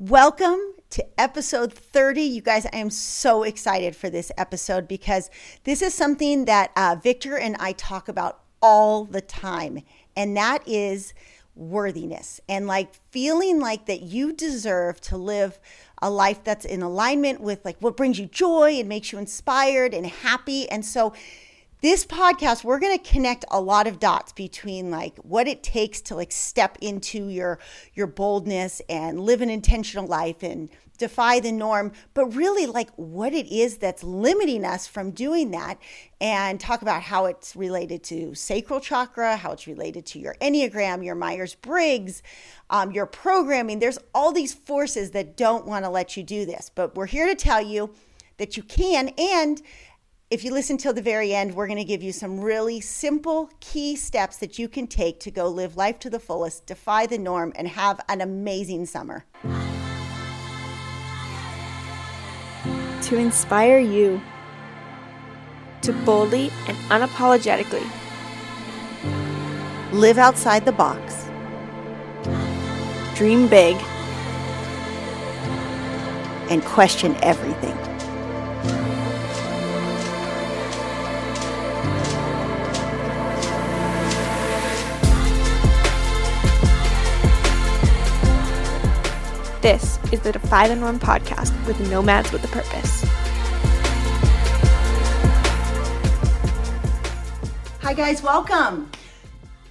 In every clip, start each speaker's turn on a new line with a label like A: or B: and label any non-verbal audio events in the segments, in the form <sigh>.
A: Welcome to episode 30. You guys, I am so excited for this episode because this is something that uh, Victor and I talk about all the time, and that is worthiness and like feeling like that you deserve to live a life that's in alignment with like what brings you joy and makes you inspired and happy. And so, this podcast we're going to connect a lot of dots between like what it takes to like step into your your boldness and live an intentional life and defy the norm but really like what it is that's limiting us from doing that and talk about how it's related to sacral chakra how it's related to your enneagram your myers-briggs um, your programming. There's all these forces that don't want to let you do this but we're here to tell you that you can and if you listen till the very end, we're going to give you some really simple key steps that you can take to go live life to the fullest, defy the norm, and have an amazing summer.
B: To inspire you to boldly and unapologetically
A: live outside the box,
B: dream big,
A: and question everything.
B: This is the Defy the Norm podcast with nomads with a purpose.
A: Hi, guys, welcome.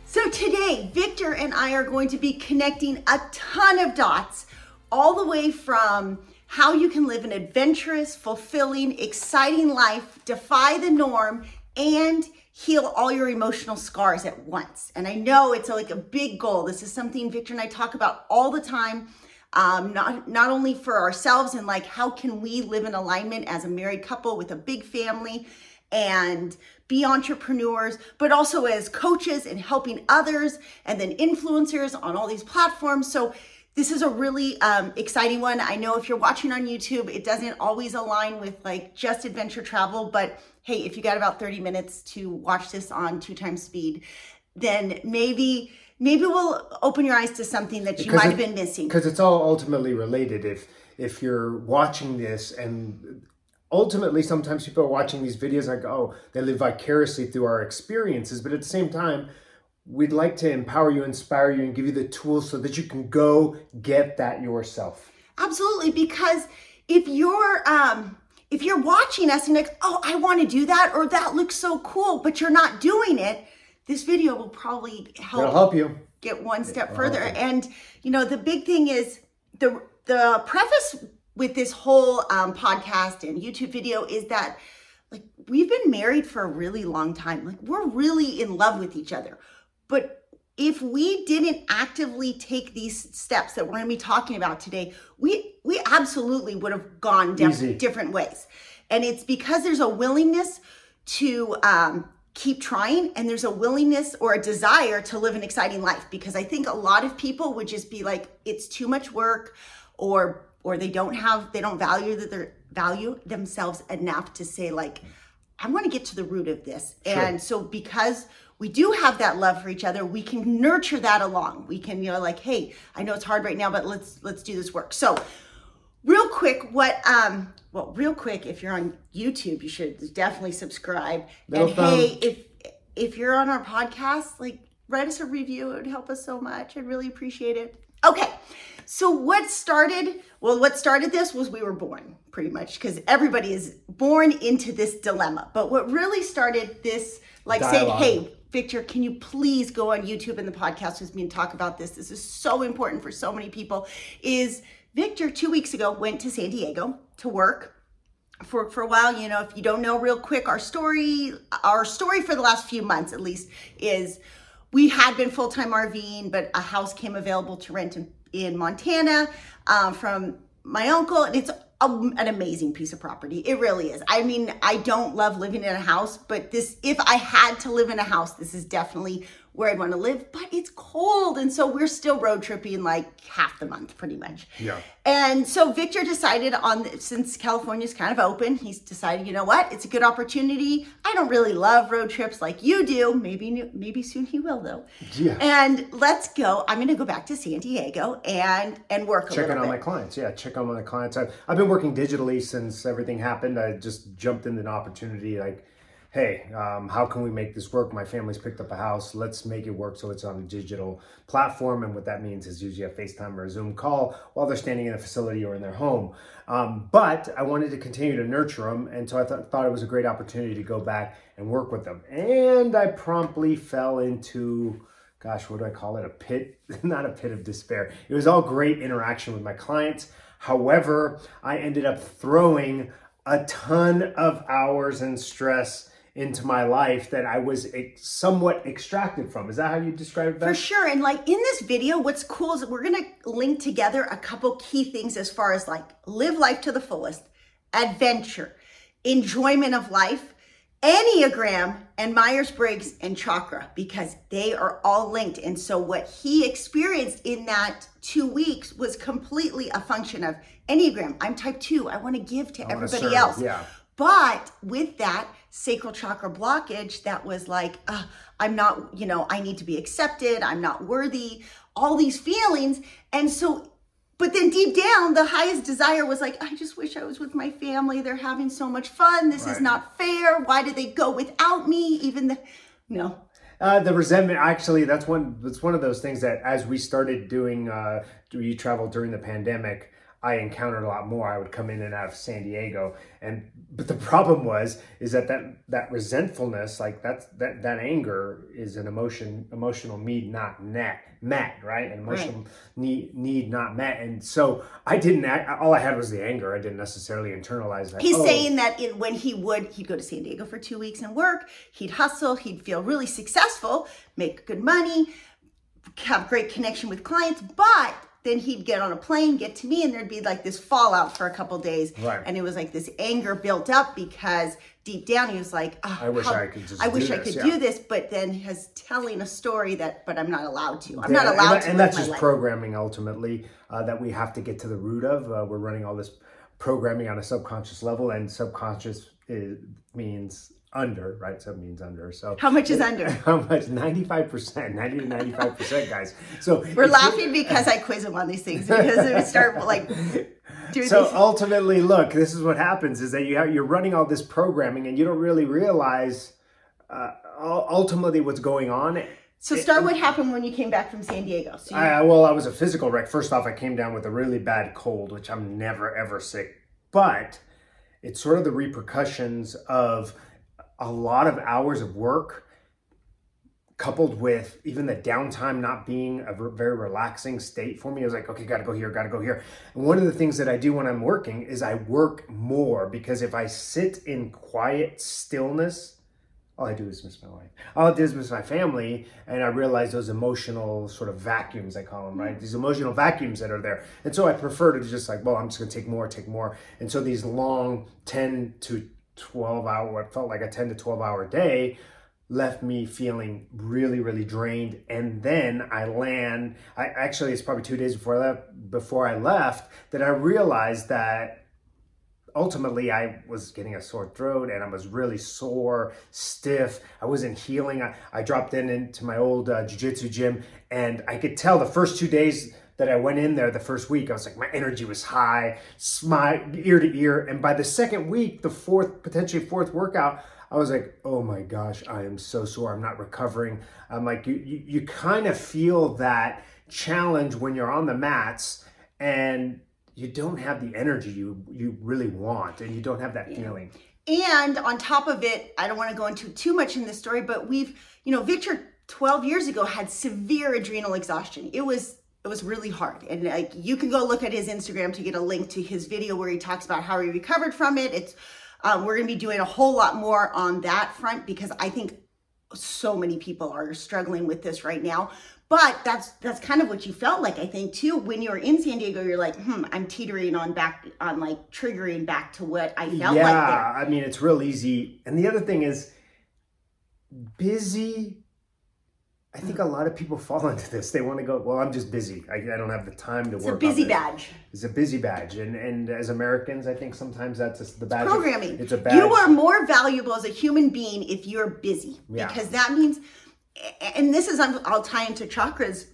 A: So, today, Victor and I are going to be connecting a ton of dots all the way from how you can live an adventurous, fulfilling, exciting life, defy the norm, and heal all your emotional scars at once. And I know it's like a big goal. This is something Victor and I talk about all the time um, not not only for ourselves and like how can we live in alignment as a married couple with a big family and be entrepreneurs, but also as coaches and helping others and then influencers on all these platforms. So this is a really um, exciting one. I know if you're watching on YouTube, it doesn't always align with like just adventure travel, but hey, if you got about 30 minutes to watch this on two times speed, then maybe maybe we'll open your eyes to something that you because might it, have been missing.
C: Because it's all ultimately related. If if you're watching this and ultimately sometimes people are watching these videos like, oh, they live vicariously through our experiences, but at the same time, we'd like to empower you, inspire you, and give you the tools so that you can go get that yourself.
A: Absolutely, because if you're um if you're watching us and like, oh, I want to do that, or that looks so cool, but you're not doing it, this video will probably help,
C: It'll help you
A: get one step further. And you know, the big thing is the the preface with this whole um, podcast and YouTube video is that like we've been married for a really long time. Like we're really in love with each other. But if we didn't actively take these steps that we're going to be talking about today, we we absolutely would have gone diff- different ways. And it's because there's a willingness to um, keep trying and there's a willingness or a desire to live an exciting life because i think a lot of people would just be like it's too much work or or they don't have they don't value that they value themselves enough to say like i want to get to the root of this. Sure. and so because we do have that love for each other we can nurture that along. We can you know like hey i know it's hard right now but let's let's do this work. So real quick what um well, real quick, if you're on YouTube, you should definitely subscribe. and hey, if if you're on our podcast, like write us a review. It would help us so much. I'd really appreciate it. Okay. So what started, well, what started this was we were born pretty much because everybody is born into this dilemma. But what really started this, like Dialogue. saying, hey, Victor, can you please go on YouTube and the podcast with me and talk about this? This is so important for so many people. Is Victor two weeks ago went to San Diego to work for for a while. You know, if you don't know real quick, our story, our story for the last few months at least is we had been full time RVing, but a house came available to rent in, in Montana um, from my uncle, and it's a, an amazing piece of property. It really is. I mean, I don't love living in a house, but this, if I had to live in a house, this is definitely where I'd want to live, but it's cold. And so we're still road tripping like half the month, pretty much.
C: Yeah.
A: And so Victor decided on, since California's kind of open, he's decided, you know what, it's a good opportunity. I don't really love road trips like you do. Maybe, maybe soon he will though.
C: Yeah.
A: And let's go. I'm going to go back to San Diego and, and work a
C: check on my clients. Yeah, check on my clients. I've, I've been working digitally since everything happened. I just jumped into an opportunity like, hey, um, how can we make this work? My family's picked up a house. Let's make it work so it's on a digital platform. And what that means is usually a FaceTime or a Zoom call while they're standing in a facility or in their home. Um, but I wanted to continue to nurture them. And so I th- thought it was a great opportunity to go back and work with them. And I promptly fell into gosh, what do I call it? A pit, <laughs> not a pit of despair. It was all great interaction with my clients. However, I ended up throwing a ton of hours and stress into my life that I was somewhat extracted from. Is that how you describe it?
A: For sure. And like in this video, what's cool is we're going to link together a couple key things as far as like live life to the fullest, adventure, enjoyment of life, Enneagram, and Myers Briggs and Chakra, because they are all linked. And so what he experienced in that two weeks was completely a function of Enneagram. I'm type two. I want to give to everybody
C: serve,
A: else.
C: yeah.
A: But with that sacral chakra blockage, that was like, uh, I'm not, you know, I need to be accepted. I'm not worthy, all these feelings. And so, but then deep down, the highest desire was like, I just wish I was with my family. They're having so much fun. This is not fair. Why did they go without me? Even the, no.
C: Uh, the resentment, actually, that's one. That's one of those things that, as we started doing uh, we traveled during the pandemic, I encountered a lot more. I would come in and out of San Diego, and but the problem was is that that that resentfulness, like that's that that anger, is an emotion, emotional need not met, met, right? An emotional need need not met, and so I didn't. Act, all I had was the anger. I didn't necessarily internalize that.
A: He's
C: oh,
A: saying that when he would, he'd go to San Diego for two weeks and work, he'd hustle, he'd feel really successful, make good money, have great connection with clients, but then he'd get on a plane, get to me, and there'd be like this fallout for a couple days.
C: Right.
A: And it was like this anger built up because deep down he was like, "Oh,
C: I wish
A: how-
C: I could just
A: I
C: do
A: wish I
C: this,"
A: could
C: yeah.
A: do this, but then has telling a story that, but I'm not allowed to. I'm
C: Yeah,
A: not allowed
C: that-
A: to.
C: And, that's just
A: life.
C: programming ultimately uh, that we have to get to the root of. Uh, we're running all this programming on a subconscious level, and subconscious is, means under, right? Sub means under. So
A: How much is under? <laughs>
C: How much? Ninety five percent, ninety to ninety five percent, guys. So
A: We're laughing because I quiz them on these things because we start like <laughs> doing
C: So
A: these.
C: ultimately, look, this is what happens: is that you have, you're running all this programming, and you don't really realize uh, ultimately what's going on.
A: So start what happened when you came back from San Diego. So you,
C: I, well, I was a physical wreck. First off, I came down with a really bad cold, which I'm never ever sick. But it's sort of the repercussions of a lot of hours of work, coupled with even the downtime not being a ver- very relaxing state for me. I was like, okay, gotta go here, gotta go here. And one of the things that I do when I'm working is I work more because if I sit in quiet stillness, all I do is miss my wife. All I do is miss my family, and I realize those emotional sort of vacuums, I call them, right? Mm. These emotional vacuums that are there. And so I prefer to just like, well, I'm just gonna take more, take more. And so these long 10 to 12 hour, what felt like a 10 to 12 hour day, left me feeling really, really drained. And then I land, I actually, it's probably two days before left, before I left, that I realized that ultimately I was getting a sore throat and I was really sore, stiff. I wasn't healing. I, I dropped in into my old uh, jiu-jitsu gym and I could tell the first two days that I went in there the first week, I was like, my energy was high, smile, ear to ear. And by the second week, the fourth, potentially fourth workout, I was like, oh my gosh, I am so sore. I'm not recovering. I'm like, you, you, you kind of feel that challenge when you're on the mats and you don't have the energy you you really want and you don't have that feeling
A: and on top of it, I don't want to go into too much in this story, but we've, you know, Victor 12 years ago had severe adrenal exhaustion. It was it was really hard. And like you can go look at his Instagram to get a link to his video where he talks about how he recovered from it. It's um, we're going to be doing a whole lot more on that front because I think so many people are struggling with this right now. But that's that's kind of what you felt like, I think, too. When you were in San Diego, you're like, hmm, I'm teetering on back on like triggering back to what I felt
C: yeah
A: like there.
C: i mean it's real easy and the other thing is busy I think a lot of people <laughs> fall into this. They want to go, well, I'm just busy. I, I don't have the time to
A: It's
C: work.
A: It's a busy badge.
C: It's a busy badge, and and as Americans, I think sometimes that's just the badge. of-
A: Programming.
C: It's a badge.
A: You are more valuable as a human being if you're busy.
C: Yeah.
A: Because that means, and this is, I'll tie into chakras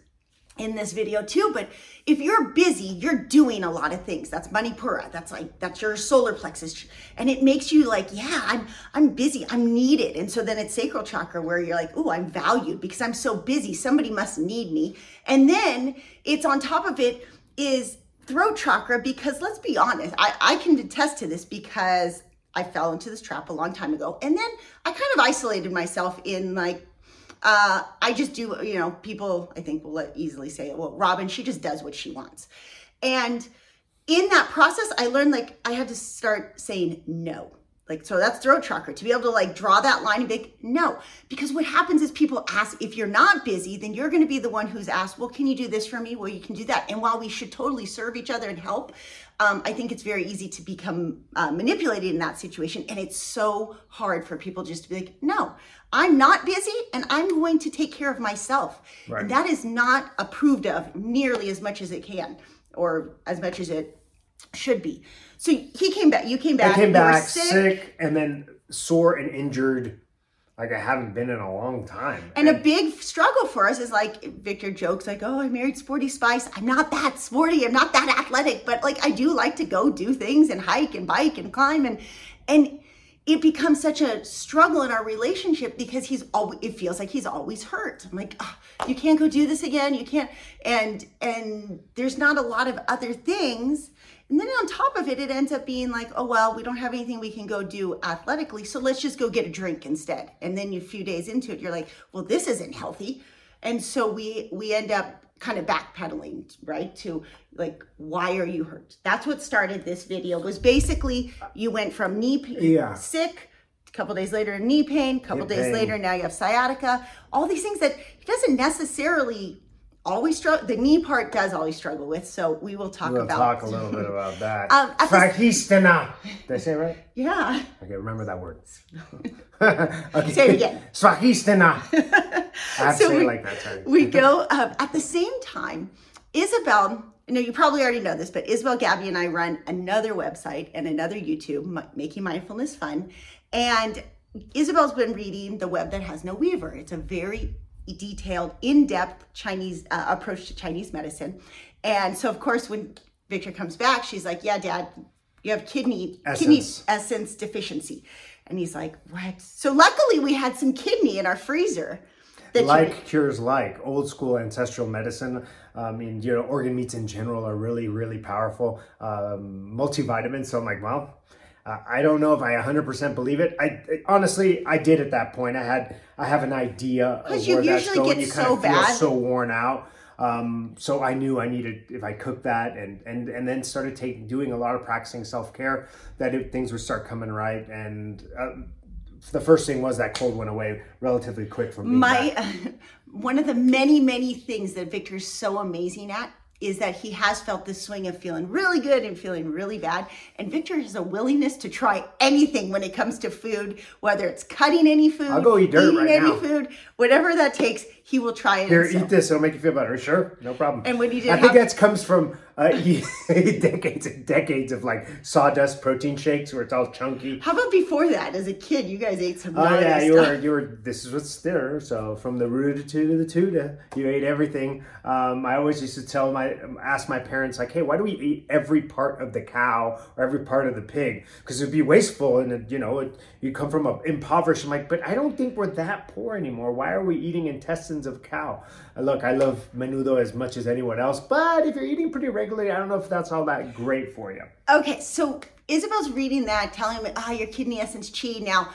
A: in this video too, but if you're busy, you're doing a lot of things. That's Manipura. That's like, that's your solar plexus. And it makes you like, yeah, I'm, I'm busy. I'm needed. And so then it's sacral chakra where you're like, oh, I'm valued because I'm so busy. Somebody must need me. And then it's on top of it is throat chakra because let's be honest, I, I can attest to this because I fell into this trap a long time ago. And then I kind of isolated myself in like, uh, I just do, you know, people I think will easily say, well, Robin, she just does what she wants. And in that process, I learned like I had to start saying no. Like, so that's throat chakra to be able to like draw that line and be like, no. Because what happens is people ask, if you're not busy, then you're going to be the one who's asked, well, can you do this for me? Well, you can do that. And while we should totally serve each other and help, um, I think it's very easy to become uh, manipulated in that situation. And it's so hard for people just to be like, no, I'm not busy and I'm going to take care of myself.
C: Right.
A: And that is not approved of nearly as much as it can or as much as it should be. So he came back. You came back.
C: I came back sick. and then sore and injured, like I haven't been in a long time.
A: And a big struggle for us is like Victor jokes like, "Oh, I married Sporty Spice. I'm not that sporty. I'm not that athletic, but like I do like to go do things and hike and bike and climb and and it becomes such a struggle in our relationship because he's always it feels like he's always hurt. I'm like, oh, you can't go do this again. You can't and and there's not a lot of other things. And then on top of it, it ends up being like, oh, well, we don't have anything we can go do athletically. So let's just go get a drink instead. And then a few days into it, you're like, well, this isn't healthy. And so we we end up kind of backpedaling, right? To like, why are you hurt? That's what started this video was basically you went from knee pain,
C: Yeah.
A: sick, a couple days later knee pain, a couple
C: Hip
A: days
C: pain.
A: later now you have sciatica, all these things that doesn't necessarily always struggle. The knee part does always struggle with. So we will talk
C: We'll
A: about
C: talk a little bit about <laughs> that.
A: Um,
C: Fragistana. Did I say it right? <laughs>
A: Yeah.
C: Okay, remember that word. <laughs> okay.
A: Say it again.
C: Swahistana. I
A: So we-
C: like that. Sorry.
A: we go um, at the same time isabel you know you probably already know this but isabel gabby and i run another website and another youtube making mindfulness fun and isabel's been reading the web that has no weaver it's a very detailed in-depth chinese uh, approach to chinese medicine. And so of course when victor comes back she's like yeah dad you have kidney kidney
C: Essence.
A: essence deficiency. And he's like what? So luckily we had some kidney in our freezer that you-
C: like cures like old school ancestral medicine. I mean you know organ meats in general are really really powerful um, multivitamins. So i'm like well uh, i don't know if i 100% believe it. I, honestly i did at that point. I had i have an idea of
A: 'Cause you usually get
C: you
A: so bad.
C: so worn out. Um, so I knew I needed if I cooked that and and and then started taking doing a lot of practicing self care that it, things would start coming right. And uh, the first thing was that cold went away relatively quick from me.
A: my <laughs> one of the many many things that victor's so amazing at is that he has felt this swing of feeling really good and feeling really bad and victor has a willingness to try anything when it comes to food whether it's cutting any food
C: I'll go eat dirt
A: eating
C: right
A: any
C: now.
A: food whatever that takes he will try it
C: Here,
A: so-
C: eat this. It'll make you feel better. Sure, no problem.
A: And when you did
C: I think
A: have-
C: that comes from uh, <laughs> decades and decades of like sawdust protein shakes where it's all chunky.
A: how about before that as a kid you guys ate some
C: Oh
A: gnarly
C: yeah, you
A: stuff.
C: were you were. This is what's there. So from the rooter to the tuta, you ate everything. Um, I always used to tell my ask my parents like, hey, why do we eat every part of the cow or every part of the pig? Because it'd be wasteful and it, you know it, you come from a impoverished. I'm like, but I don't think we're that poor anymore. Why are we eating intestines of cow? Uh, look, I love menudo as much as anyone else, but if you're eating pretty regularly, I don't know if that's all that great for you.
A: Okay, so Isabel's reading that, telling me, ah, your kidney essence chi. Now,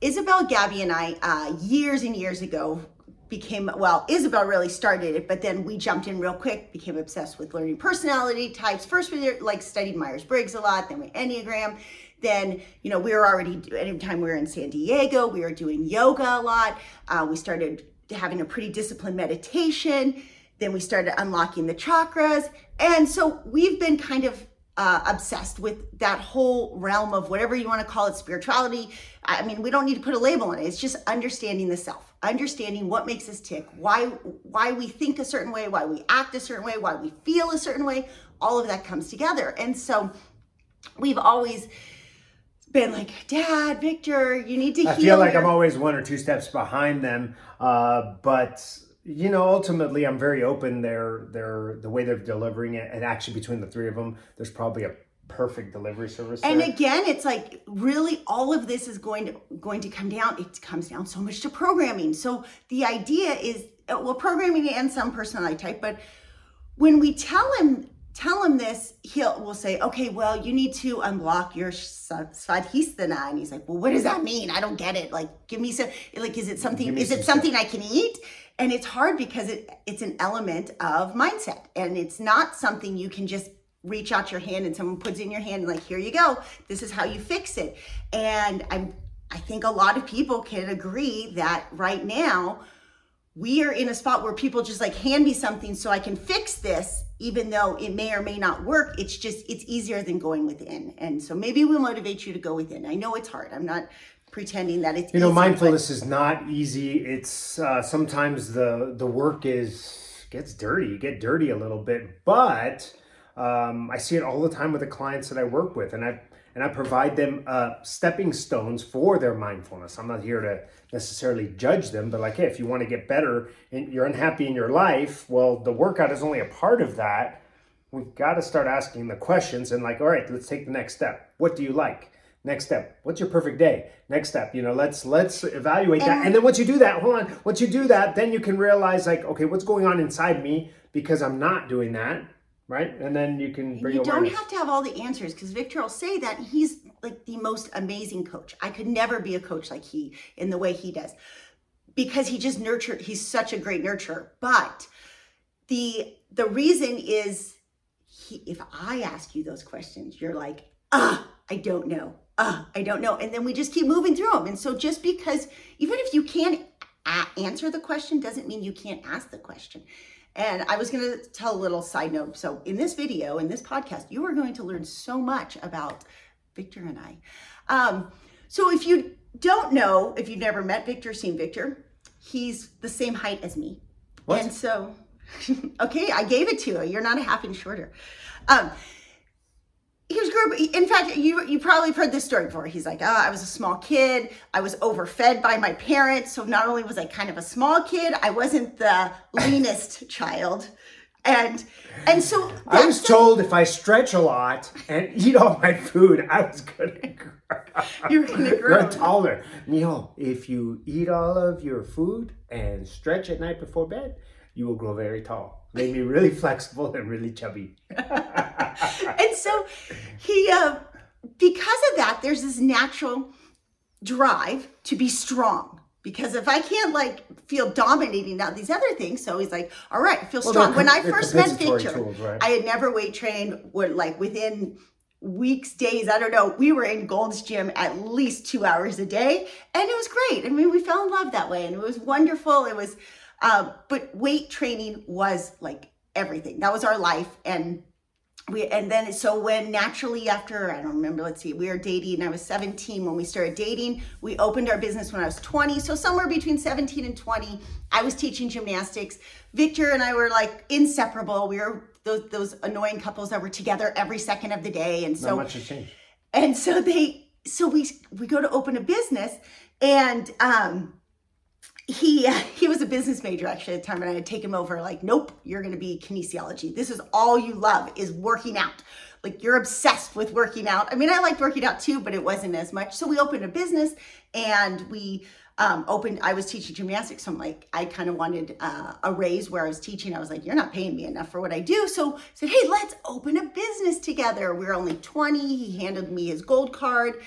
A: Isabel, Gabby, and I, uh, years and years ago, became well. Isabel really started it, but then we jumped in real quick. Became obsessed with learning personality types. First, we like studied Myers Briggs a lot. Then we Enneagram. Then you know we were already anytime we were in San Diego, we were doing yoga a lot. Uh, we started having a pretty disciplined meditation. Then we started unlocking the chakras, and so we've been kind of uh, obsessed with that whole realm of whatever you want to call it spirituality. I mean we don't need to put a label on it. It's just understanding the self understanding what makes us tick why why we think a certain way why we act a certain way why we feel a certain way. All of that comes together. And so we've always been like dad victor you need to
C: I feel like
A: your-
C: I'm always one or two steps behind them, uh, but you know, ultimately, I'm very open. They're they're the way they're delivering it, and actually between the three of them, there's probably a perfect delivery service.
A: and
C: there.
A: again it's like really all of this is going to going to come down it comes down so much to programming so the idea is well programming and some personality type but when we tell him tell him this he'll will say okay well you need to unblock your svadhisthana and he's like well what does that mean? I don't get it. Like give me some like is it something is it
C: some
A: something i can eat? And it's hard because it it's an element of mindset. And it's not something you can just reach out your hand and someone puts it in your hand and like here you go. This is how you fix it. And i'm i think a lot of people can agree that right now we are in a spot where people just like hand me something so I can fix this, even though it may or may not work. It's just, it's easier than going within. And so maybe we'll motivate you to go within. I know it's hard. I'm not pretending that it's
C: you know,
A: easy, but-
C: mindfulness is not easy. It's uh, sometimes the the work is gets dirty. You get dirty a little bit, but um, I see it all the time with the clients that I work with, and I and I provide them uh, stepping stones for their mindfulness. I'm not here to necessarily judge them, but like, hey, if you want to get better and you're unhappy in your life, well, the workout is only a part of that. We've got to start asking the questions and like, all right, let's take the next step. What do you like? Next step. What's your perfect day? Next step. You know, let's let's evaluate that. And then once you do that, hold on. Once you do that, then you can realize like, okay, what's going on inside me because I'm not doing that, right? And then you can bring
A: you don't have to have all the answers because Victor will say that he's like the most amazing coach. I could never be a coach like he in the way he does because he just nurtured. He's such a great nurturer. But the the reason is, he, if I ask you those questions, you're like, ah, I don't know. Ah, I don't know. And then we just keep moving through them. And so just because even if you can't answer the question doesn't mean you can't ask the question. And I was going to tell a little side note. So, in this video, in this podcast, you are going to learn so much about Victor and I. Um, so, if you don't know, if you've never met Victor, seen Victor, he's the same height as me.
C: What?
A: And so, <laughs> okay, I gave it to you. You're not a half inch shorter. Um, he was. In fact, you you probably have heard this story before. He's like, oh, I was a small kid. I was overfed by my parents. So not only was I kind of a small kid, I wasn't the <laughs> leanest child, and and so
C: I was told if I stretch a lot and <laughs> eat all my food, I was gonna <laughs> grow,
A: You're gonna grow.
C: taller. Neil, if you eat all of your food and stretch at night before bed, you will grow very tall. Made me really flexible and really chubby. <laughs>
A: and so he uh, because of that there's this natural drive to be strong because if i can't like feel dominating now these other things so he's like all right feel
C: Well,
A: strong when i first met victor
C: tools, right?
A: i had never weight trained would like within weeks days i don't know we were in gold's gym at least two hours a day and it was great i mean we fell in love that way and it was wonderful it was um, but weight training was like everything. That was our life and we and then so when naturally after i don't remember let's see we were dating i was 17 when we started dating we opened our business when i was 20 so somewhere between 17 and 20 i was teaching gymnastics. Victor and i were like inseparable. We were those, those annoying couples that were together every second of the day and
C: Not
A: so
C: much has changed.
A: and so they so we we go to open a business and um he <laughs> he was a business major actually at the time and i had taken him over like nope you're going to be kinesiology. This is all you love is working out. Like you're obsessed with working out. I mean i liked working out too but it wasn't as much. So we opened a business and we um, opened i was teaching gymnastics so i'm like i kind of wanted uh, a raise where i was teaching. I was like you're not paying me enough for what i do. So I said hey let's open a business together. We are only 20 he handed me his gold card.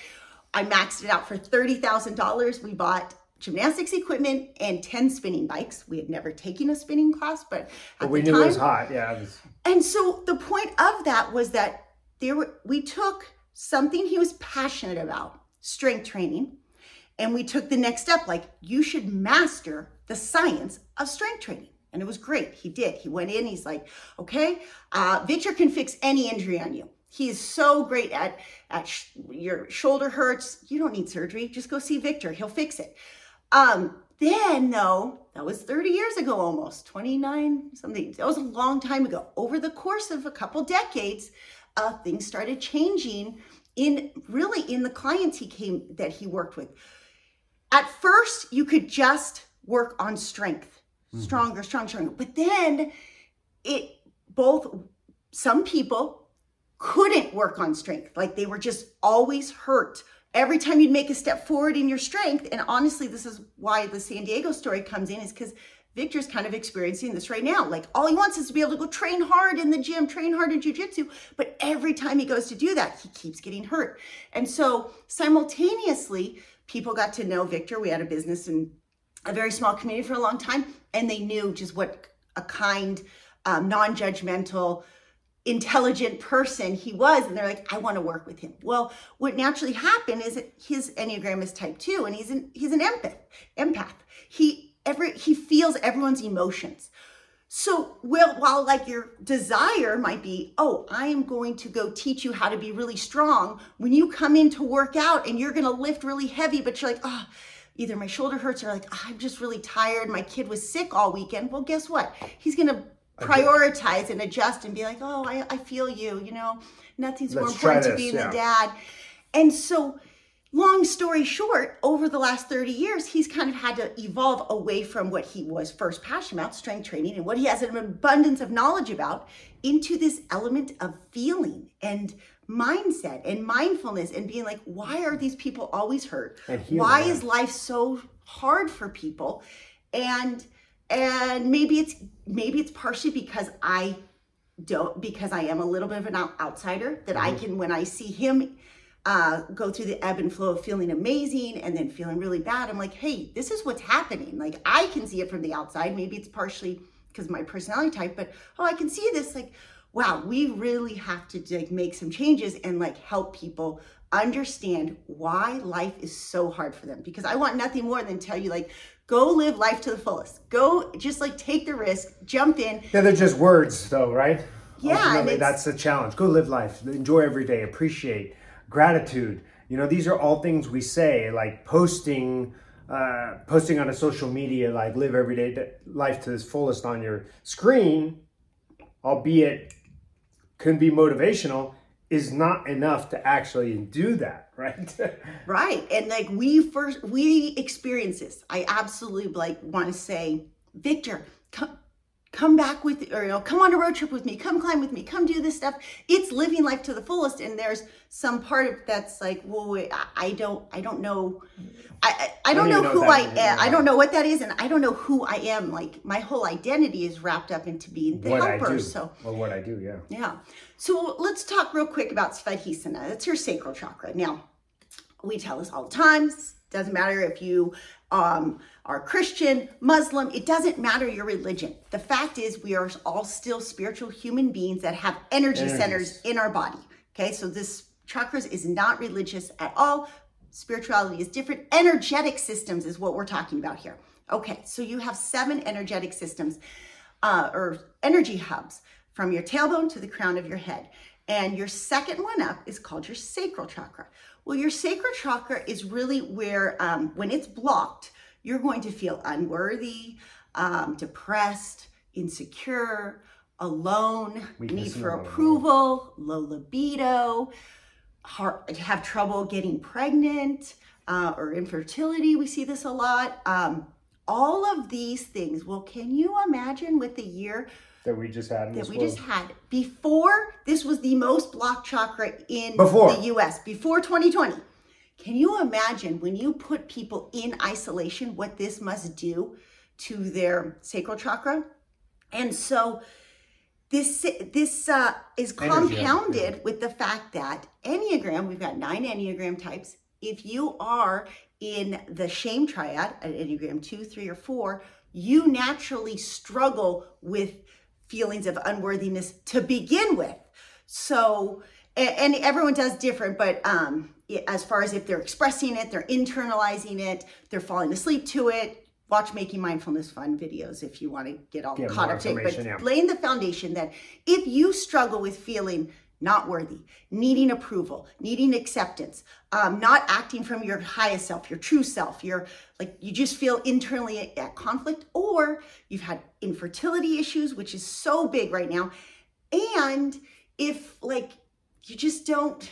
A: I maxed it out for $30,000. We bought gymnastics equipment and 10 spinning bikes. We had never taken a spinning class, but
C: But we knew
A: time,
C: it was hot. Yeah, was,
A: and so the point of that was that there were, we took something he was passionate about, strength training, and we took the next step like you should master the science of strength training. And it was great. He did. He went in, he's like, okay, uh, Victor can fix any injury on you. He is so great at at sh- your shoulder hurts. You don't need surgery. Just go see Victor. He'll fix it. Um, then though, that was 30 years ago almost, 29 something. That was a long time ago. Over the course of a couple decades, uh, things started changing in really in the clients he came that he worked with. At first, you could just work on strength, stronger, stronger, stronger. But then it both some people couldn't work on strength. Like they were just always hurt. Every time you'd make a step forward in your strength, and honestly, this is why the San Diego story comes in, is because Victor's kind of experiencing this right now. Like all he wants is to be able to go train hard in the gym, train hard in jujitsu. But every time he goes to do that, he keeps getting hurt. And so simultaneously, people got to know Victor. We had a business in a very small community for a long time, and they knew just what a kind, um, non-judgmental, intelligent person he was and they're like i want to work with him. Well what naturally happened is that his enneagram is type 2 and he's an he's an empath empath. He every he feels everyone's emotions. So well while like your desire might be oh i am going to go teach you how to be really strong when you come in to work out and you're going to lift really heavy but you're like oh either my shoulder hurts or like i'm just really tired. My kid was sick all weekend. Well guess what? He's going to prioritize and adjust and be like, oh, I, I feel you, you know, nothing's more
C: Let's try
A: important to being
C: yeah.
A: the dad. And so, long story short, over the last 30 years, he's kind of had to evolve away from what he was first passionate about, strength training, and what he has an abundance of knowledge about, into this element of feeling and mindset and mindfulness and being like, why are these people always hurt? Why is life so hard for people? And and maybe it's maybe it's partially because I don't because I am a little bit of an outsider that I can when I see him uh, go through the ebb and flow of feeling amazing and then feeling really bad. I'm like, hey, this is what's happening. Like I can see it from the outside. Maybe it's partially because my personality type, but oh, I can see this. Like, wow, we really have to like make some changes and like help people understand why life is so hard for them. Because I want nothing more than tell you like, go live life to the fullest. Go just like take the risk, jump in,
C: Yeah, they're just words, though, right?
A: Yeah,
C: Ultimately, that's the challenge. Go live life, enjoy every day, appreciate, gratitude. You know, these are all things we say, like posting, uh, posting on a social media, like live every day life to its fullest on your screen, albeit can be motivational, is not enough to actually do that, <laughs> right?
A: Right. And like we first we experience this. I absolutely like want to say, Victor, come come back with or you know, come on a road trip with me, come climb with me, come do this stuff. It's living life to the fullest. And there's some part of that's like, well, wait, I, don't I don't know. I, I, I don't know
C: know
A: who I am. I don't know what that is, and I don't know who I am. Like my whole identity is wrapped up into being the
C: what I
A: helper.
C: do,
A: So
C: or what I do, yeah.
A: yeah. So let's talk real quick about Svadhisthana. That's your sacral chakra. Now, we tell this all the time. Doesn't matter if you um, are Christian, Muslim, it doesn't matter your religion. The fact is, we are all still spiritual human beings that have energy centers in our body. Okay, so this chakras is not religious at all. Spirituality is different. Energetic systems is what we're talking about here. Okay, so you have seven energetic systems uh, or energy hubs from your tailbone to the crown of your head. And your second one up is called your sacral chakra. Well, your sacral chakra is really where, um, when it's blocked, you're going to feel unworthy, um, depressed, insecure, alone,
C: Weakness
A: need for approval, low libido, hard, have trouble getting pregnant uh, or infertility. We see this a lot. Um, all of these things. Well, can you imagine with the year
C: That we just had in
A: that we
C: world.
A: just had before this was the most blocked chakra in
C: Before.
A: the US before 2020? Can you imagine when you put people in isolation what this must do to their sacral chakra? And so this this uh, is
C: Energy,
A: compounded with the fact that Enneagram, we've got nine Enneagram types. If you are in the shame triad, at Enneagram two, three, or four, you naturally struggle with feelings of unworthiness to begin with. So, a- and everyone does different, but um, as far as if they're expressing it, they're internalizing it, they're falling asleep to it. Watch Making Mindfulness Fun videos if you want to get all
C: Get
A: caught up to it. But
C: yeah.
A: laying the foundation that if you struggle with feeling not worthy, needing approval, needing acceptance, um, not acting from your highest self, your true self, you're like you just feel internally at conflict, or you've had infertility issues, which is so big right now. And if like you just don't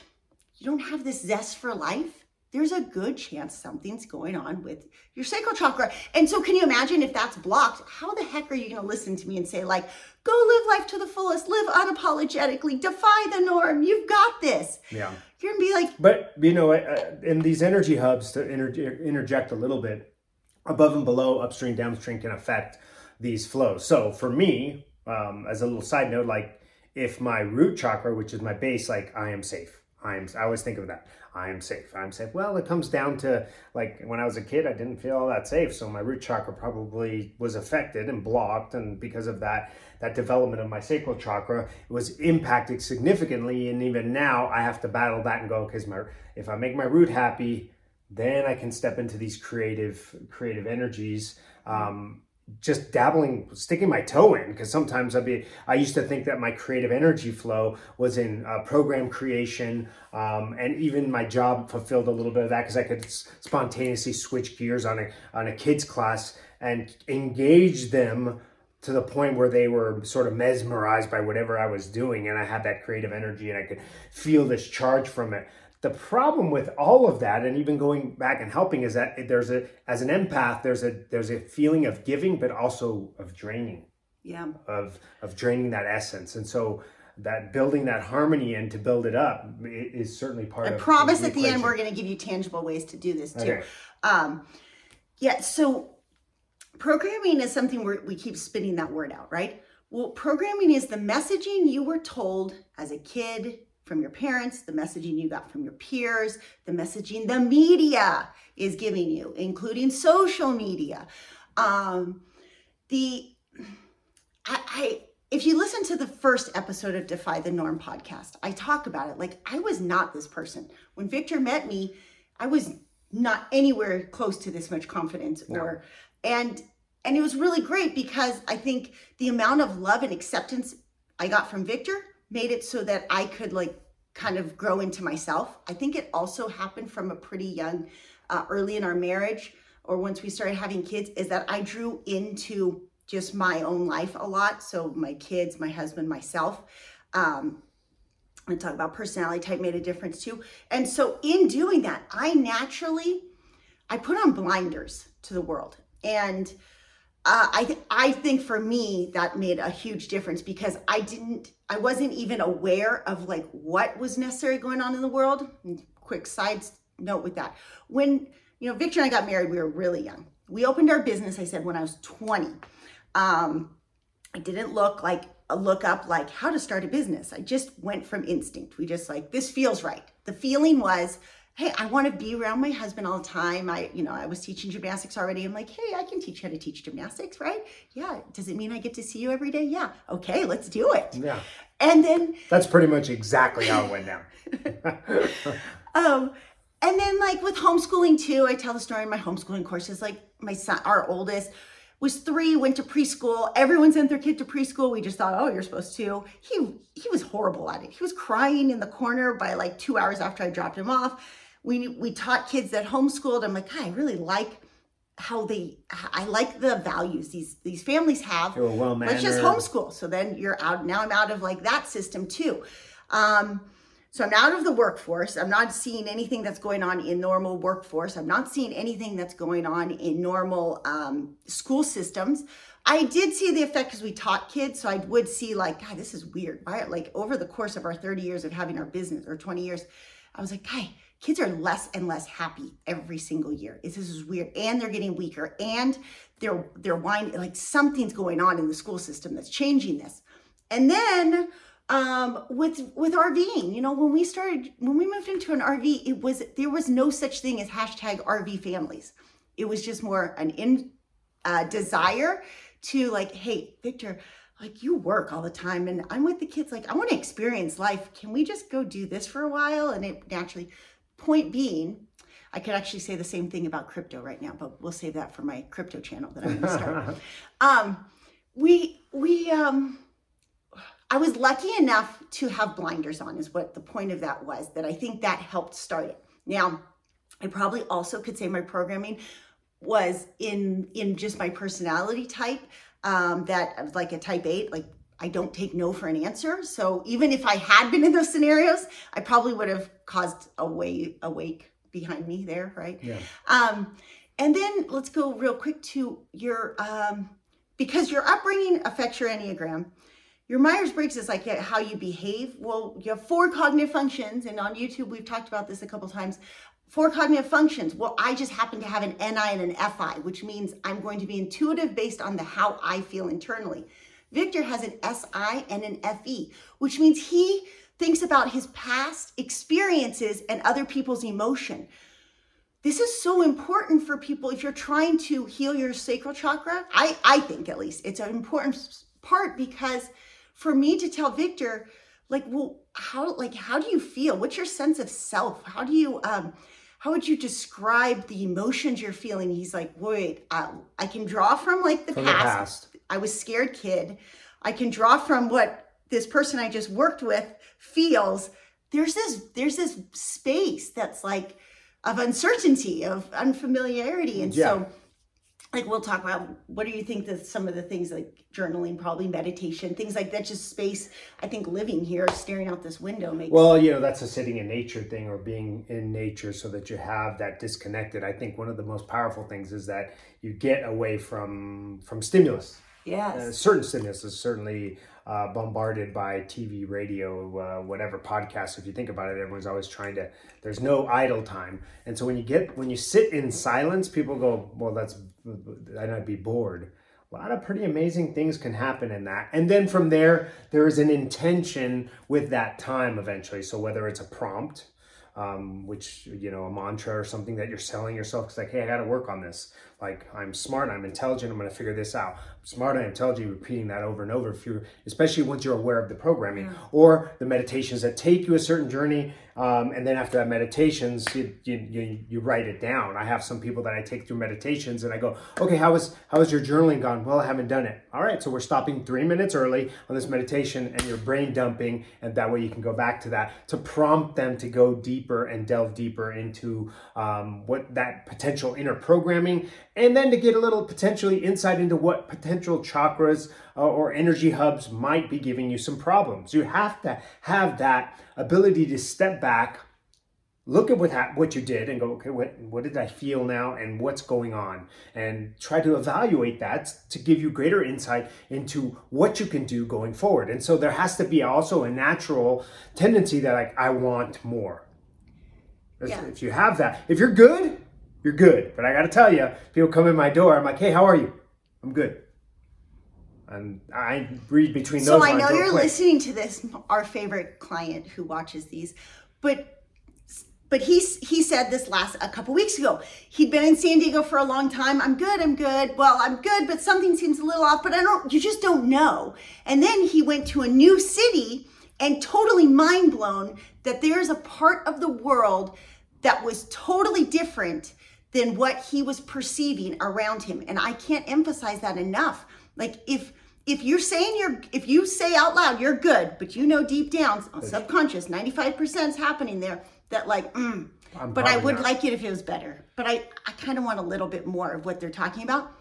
A: you don't have this zest for life, there's a good chance something's going on with your sacral chakra. And so, can you imagine if that's blocked? How the heck are you going to listen to me and say, like, go live life to the fullest, live unapologetically, defy the norm, you've got this?
C: Yeah.
A: You're going to be like,
C: But you know, in these energy hubs, to inter- interject a little bit, above and below, upstream, downstream can affect these flows. So for me, um, as a little side note, like if my root chakra, which is my base, like I am safe. I am. I always think of that. I am safe. I'm safe. Well, it comes down to like when I was a kid, I didn't feel all that safe, so my root chakra probably was affected and blocked, and because of that, that development of my sacral chakra was impacted significantly. And even now, I have to battle that and go because my if I make my root happy, then I can step into these creative creative energies. Um, just dabbling sticking my toe in because sometimes i'd be i used to think that my creative energy flow was in uh, program creation um, and even my job fulfilled a little bit of that because i could s- spontaneously switch gears on a on a kids class and engage them to the point where they were sort of mesmerized by whatever i was doing and i had that creative energy and i could feel this charge from it the problem with all of that and even going back and helping is that there's a as an empath there's a there's a feeling of giving but also of draining
A: yeah,
C: of of draining that essence and so that building that harmony and to build it up is certainly part
A: I
C: of I
A: promise at the end we're going to give you tangible ways to do this too.
C: Okay.
A: Um, yeah, so programming is something where we keep spinning that word out, right? Well, programming is the messaging you were told as a kid from your parents, the messaging you got from your peers, the messaging the media is giving you, including social media. Um, the I, I if you listen to the first episode of Defy the Norm podcast, I talk about it. Like I was not this person. When Victor met me, I was not anywhere close to this much confidence or and and it was really great because I think the amount of love and acceptance I got from Victor made it so that I could like kind of grow into myself. I think it also happened from a pretty young, uh, early in our marriage, or once we started having kids, is that I drew into just my own life a lot. So my kids, my husband, myself. Um, and talk about personality type made a difference too. And so in doing that, I naturally I put on blinders to the world. And uh, I th- I think for me that made a huge difference because I didn't I wasn't even aware of like what was necessary going on in the world. And quick side note with that. When you know Victor and I got married, we were really young. We opened our business. I said when I was 20. Um, I didn't look like a look up like how to start a business. I just went from instinct. We just like this feels right. The feeling was, hey, I want to be around my husband all the time. I, you know, I was teaching gymnastics already. I'm like, hey, I can teach you how to teach gymnastics, right? Yeah. Does it mean I get to see you every day? Yeah. Okay, let's do it.
C: yeah
A: And then
C: that's pretty much exactly how it went down
A: um, <laughs> and then like with homeschooling too, I tell the story in my homeschooling courses. Like my son, our oldest, was three, went to preschool. Everyone sent their kid to preschool. We just thought, oh, you're supposed to. He he was horrible at it. He was crying in the corner by like two hours after I dropped him off. We we taught kids that homeschooled. I'm like, I really like how they I like the values these these families have.
C: They were well-mannered.
A: Let's just homeschool. So then you're out now I'm out of like that system too. Um so I'm out of the workforce. I'm not seeing anything that's going on in normal workforce. I'm not seeing anything that's going on in normal um, school systems. I did see the effect because we taught kids, so I would see like, God, this is weird. Why? Like over the course of our 30 years of having our business, or 20 years, I was like, "Guy, kids are less and less happy every single year. It's, this is weird, and they're getting weaker, and they're they're whining. Like something's going on in the school system that's changing this. And then um with with rving you know when we started when we moved into an rv it was there was no such thing as hashtag rv families it was just more an in uh, desire to like hey victor like you work all the time and i'm with the kids like i want to experience life can we just go do this for a while and it naturally point being i could actually say the same thing about crypto right now but we'll save that for my crypto channel that i'm going to start <laughs> um we we um I was lucky enough to have blinders on, is what the point of that was, that I think that helped start it. Now, I probably also could say my programming was in in just my personality type um, that like a type 8 like i don't take no for an answer so even if i had been in those scenarios i probably would have caused a way a wake behind me there right
C: Yeah.
A: um, and then let's go real quick to your um, because your upbringing affects your enneagram your myers-briggs is like how you behave well you have four cognitive functions and on youtube we've talked about this a couple times four cognitive functions. Well, I just happen to have an NI and an FI, which means I'm going to be intuitive based on the how I feel internally. Victor has an SI and an FE, which means he thinks about his past experiences and other people's emotion. This is so important for people if you're trying to heal your sacral chakra. I, I think at least it's an important part because for me to tell Victor, like, well, how like how do you feel? What's your sense of self? How do you um how would you describe the emotions you're feeling? He's like, wait, I, I can draw from like the
C: From the
A: past. I was scared kid. I can draw from what this person I just worked with feels. There's this there's this space that's like of uncertainty, of unfamiliarity. And
C: Yeah.
A: so like we'll talk about what do you think that some of the things like journaling, probably meditation, things like that, just space. I think living here, staring out this window makes
C: Well, you know, that's a sitting in nature thing or being in nature so that you have that disconnected. I think one of the most powerful things is that you get away from from stimulus.
A: Yes.
C: Uh, certain stimulus is certainly uh, bombarded by TV, radio, uh, whatever podcasts. If you think about it, everyone's always trying to. There's no idle time, and so when you get when you sit in silence, people go, "Well, that's I'd be bored." A lot of pretty amazing things can happen in that, and then from there, there is an intention with that time eventually. So whether it's a prompt, um, which you know a mantra or something that you're selling yourself it's like hey i got to work on this like i'm smart i'm intelligent i'm going to figure this out. I'm smart i'm intelligent repeating that over and over if you're especially once you're aware of the programming or the meditations that take you a certain journey um, and then after that meditations you, you, you, you write it down. I have some people that i take through meditations and i go okay how was how was your journaling gone? Well i haven't done it. All right so we're stopping three minutes early on this meditation and you're brain dumping and that way you can go back to that to prompt them to go deeper and delve deeper into um, what that potential inner programming and then to get a little potentially insight into what potential chakras uh, or energy hubs might be giving you some problems. You have to have that ability to step back look at what hap- what you did and go okay what what did i feel now and what's going on? And try to evaluate that to give you greater insight into what you can do going forward. And so there has to be also a natural tendency that like i want more.
A: Yeah.
C: if you have that. If you're good you're good but i got to tell you people come in my door i'm like hey how are you i'm good and i read between those.
A: So
C: I
A: know you're
C: quick.
A: listening to this, our favorite client who watches these, but but he he said this last a couple weeks ago. He'd been in San Diego for a long time. I'm good. I'm good. Well, I'm good, but something seems a little off. But I don't. You just don't know. And then he went to a new city and totally mind blown that there's a part of the world that was totally different than what he was perceiving around him. And I can't emphasize that enough. Like if if you're saying you're if you say out loud you're good, but you know deep down subconscious 95% is happening there that like mm, but I would
C: not.
A: like it if it was better. But I I kind of want a little bit more of what they're talking about.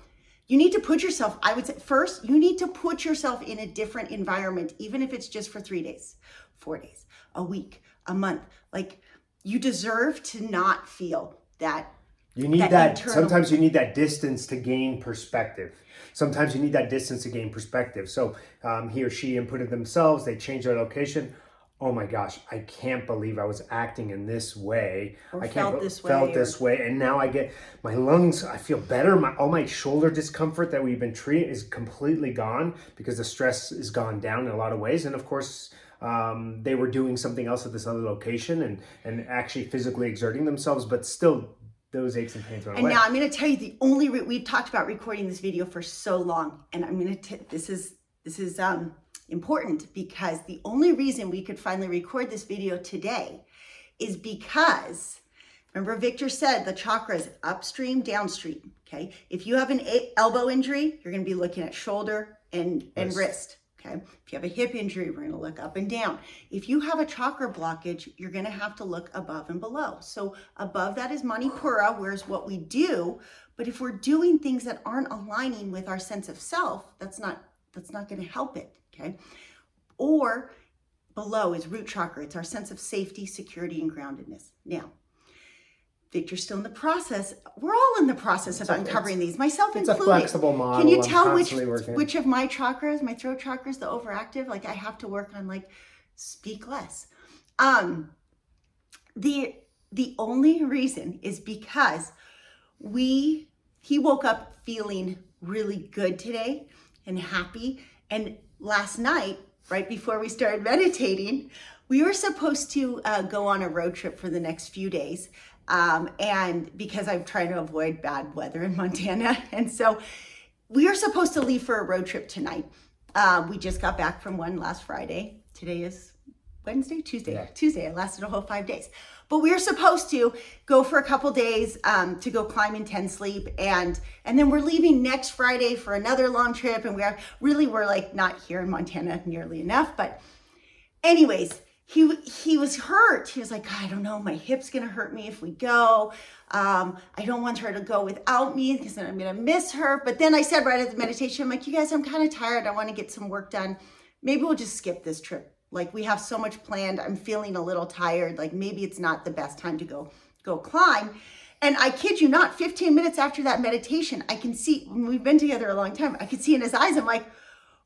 A: You need to put yourself, I would say, first, you need to put yourself in a different environment, even if it's just for three days, four days, a week, a month. Like, you deserve to not feel that.
C: You need
A: that
C: that.
A: internal-
C: Sometimes you need that distance to gain perspective. Sometimes you need that distance to gain perspective. So um, he or she inputted themselves. They changed their location. Oh my gosh! I can't believe I was acting in this way.
A: Or
C: I can't
A: felt
C: be-
A: this
C: Felt
A: way,
C: this way, and now I get my lungs. I feel better. My all my shoulder discomfort that we've been treating is completely gone because the stress is gone down in a lot of ways. And of course, um, they were doing something else at this other location and and actually physically exerting themselves, but still those aches and pains went
A: And
C: away.
A: now I'm going to tell you the only re- we've talked about recording this video for so long, and I'm going to this is this is um important because the only reason we could finally record this video today is because remember Victor said the chakra is upstream, downstream. Okay, if you have an a- elbow injury, you're going to be looking at shoulder and and
C: Wrist.
A: wrist. Okay. If you have a hip injury, we're going to look up and down. If you have a chakra blockage, you're going to have to look above and below. So above that is Manipura, where's what we do. But if we're doing things that aren't aligning with our sense of self, that's not that's not going to help it. Okay. Or below is root chakra. It's our sense of safety, security, and groundedness. Now, Victor's still in the process. We're all in the process of
C: a-
A: uncovering these, myself
C: it's a
A: included.
C: flexible model.
A: Can you tell which
C: working.
A: which of my chakras, my throat chakras, the overactive? Like I have to work on like speak less. Um the the only reason is because we he woke up feeling really good today and happy and last night right before we started meditating we were supposed to uh, go on a road trip for the next few days um, and because i'm trying to avoid bad weather in <laughs> montana. And so we are supposed to leave for a road trip tonight. Uh, we just got back from one last friday. Today is wednesday tuesday.
C: Yeah.
A: tuesday. It lasted a whole five days. But we are supposed to go for a couple days um, to go climb in Ten Sleep. And and then we're leaving next friday for another long trip. And we're really we're like not here in montana nearly enough. But anyways he he was hurt. He was like i don't know. My hip's gonna hurt me if we go. Um, i don't want her to go without me because then i'm gonna miss her. But then i said right at the meditation i'm like you guys i'm kind of tired. I want to get some work done. Maybe we'll just skip this trip. Like we have so much planned. I'm feeling a little tired. Like maybe it's not the best time to go go climb. And i kid you not 15 minutes after that meditation i can see we've been together a long time i can see in his eyes i'm like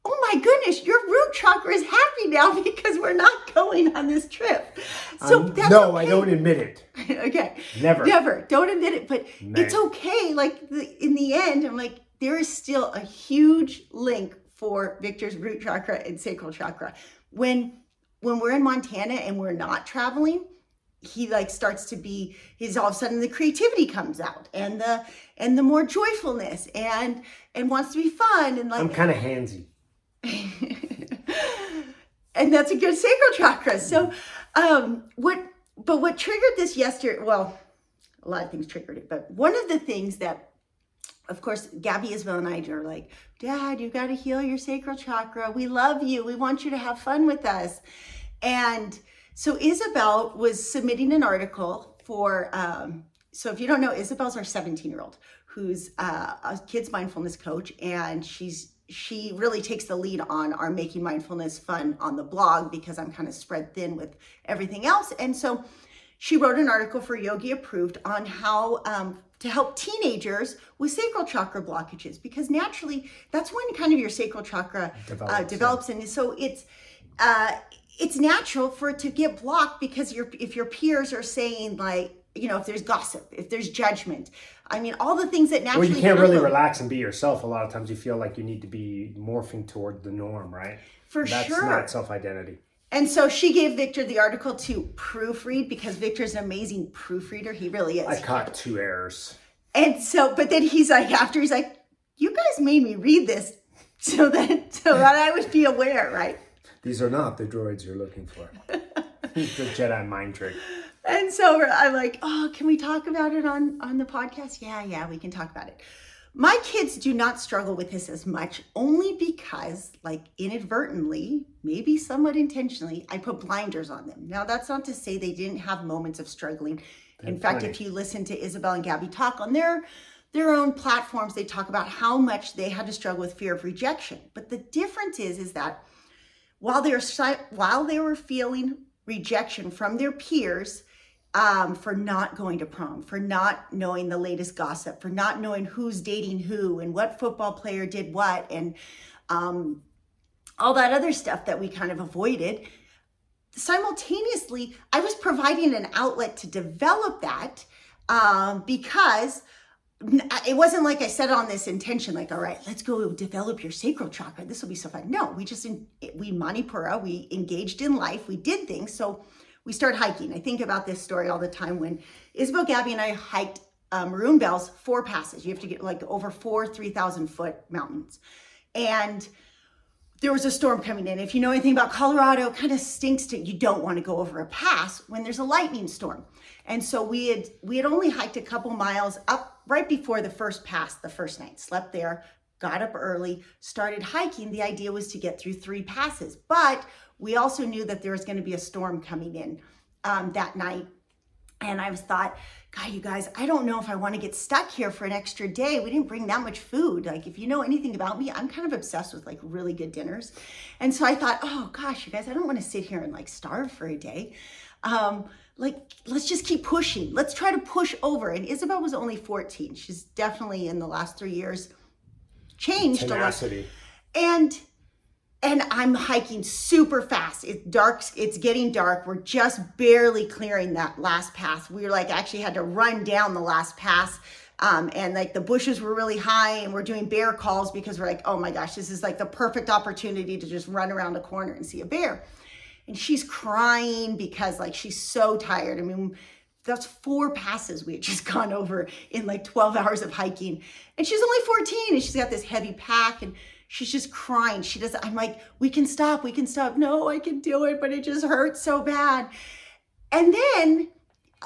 A: oh my goodness, your root chakra is happy now <laughs> because we're not going on this trip. So
C: Um,
A: that's
C: no, I don't admit it. <laughs>
A: okay.
C: Never.
A: Never. Don't admit it, but it's okay. Like the, in the end, I'm like, there is still a huge link for Victor's root chakra and sacral chakra. When when we're in Montana and we're not traveling, he like starts to be he's all of a sudden the creativity comes out and the and the more joyfulness and and wants to be fun and like
C: I'm kind of handsy. <laughs>
A: and that's a good sacral chakra. So, um, what, but what triggered this yesterday? Well, a lot of things triggered it, but one of the things that, of course, Gabby Isabel and I are like, Dad, you got to heal your sacral chakra. We love you. We want you to have fun with us. And so Isabel was submitting an article for. Um, so if you don't know, Isabel's our 17 year old who's uh, a kids mindfulness coach, and she's she really takes the lead on our making mindfulness fun on the blog because I'm kind of spread thin with everything else. And so she wrote an article for Yogi Approved on how um, to help teenagers with sacral chakra blockages because naturally that's when kind of your sacral chakra
C: Develops,
A: uh, develops, and so it's uh, it's natural for it to get blocked because your if your peers are saying like you know if there's gossip, if there's judgment, I mean all the things that naturally.
C: Well, you can't really relax and be yourself. A lot of times you feel like you need to be morphing toward the norm, right?
A: For
C: That's
A: sure.
C: not self identity.
A: And so she gave Victor the article to proofread because Victor's an amazing proofreader. He really is.
C: I caught two errors.
A: And so, but then he's like, after he's like, you guys made me read this so that so <laughs> that I would be aware, right?
C: These are not the droids you're looking for. <laughs> <laughs> the Jedi mind trick.
A: And so I'm like, oh, can we talk about it on on the podcast? Yeah, yeah, we can talk about it. My kids do not struggle with this as much, only because, like, inadvertently, maybe somewhat intentionally, I put blinders on them. Now, that's not to say they didn't have moments of struggling. In fact, if you listen to Isabel and Gabby talk on their their own platforms, they talk about how much they had to struggle with fear of rejection. But the difference is, is that while they're while they were feeling rejection from their peers um, for not going to prom, for not knowing the latest gossip, for not knowing who's dating who and what football player did what, and um, all that other stuff that we kind of avoided. Simultaneously, I was providing an outlet to develop that um, because it wasn't like I said on this intention, like, all right, let's go develop your sacral chakra. This will be so fun. No, we just, we Manipura, we engaged in life, we did things. So we started hiking. I think about this story all the time when Isabel, Gabby, and I hiked um, Maroon Bells four passes. You have to get like over four 3,000 foot mountains. And there was a storm coming in. If you know anything about Colorado, kind of stinks to you don't want to go over a pass when there's a lightning storm. And so we had we had only hiked a couple miles up right before the first pass the first night. Slept there, got up early, started hiking. The idea was to get through three passes, but we also knew that there was going to be a storm coming in um, that night. And I was thought, God, you guys, I don't know if I want to get stuck here for an extra day. We didn't bring that much food. Like, if you know anything about me, I'm kind of obsessed with like really good dinners. And so I thought, oh gosh, you guys, I don't want to sit here and like starve for a day. Um, like, let's just keep pushing. Let's try to push over. And Isabel was only 14. She's definitely in the last three years changed
C: Tenacity.
A: a lot. And and I'm hiking super fast. It's dark, it's getting dark. We're just barely clearing that last pass. We were like actually had to run down the last pass. Um, and like the bushes were really high and we're doing bear calls because we're like, oh my gosh, this is like the perfect opportunity to just run around a corner and see a bear. And she's crying because like she's so tired. I mean, that's four passes we had just <laughs> gone over in like 12 hours of hiking. And she's only 14 and she's got this heavy pack and she's just crying. She does I'm like, we can stop, we can stop. No, I can do it, but it just hurts so bad. And then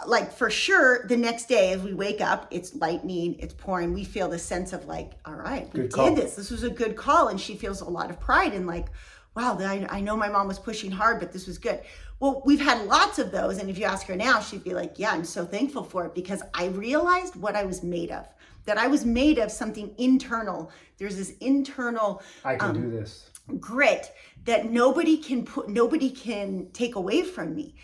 A: like for sure the next day as we wake up it's lightning it's pouring we feel the sense of like all right we
C: Good
A: did
C: call.
A: this this was a good call and she feels a lot of pride in like wow I, I know my mom was pushing hard but this was good well we've had lots of those and if you ask her now she'd be like yeah i'm so thankful for it because i realized what i was made of that i was made of something internal. There's this internal
C: I can
A: um,
C: do this.
A: grit that nobody can put nobody can take away from me.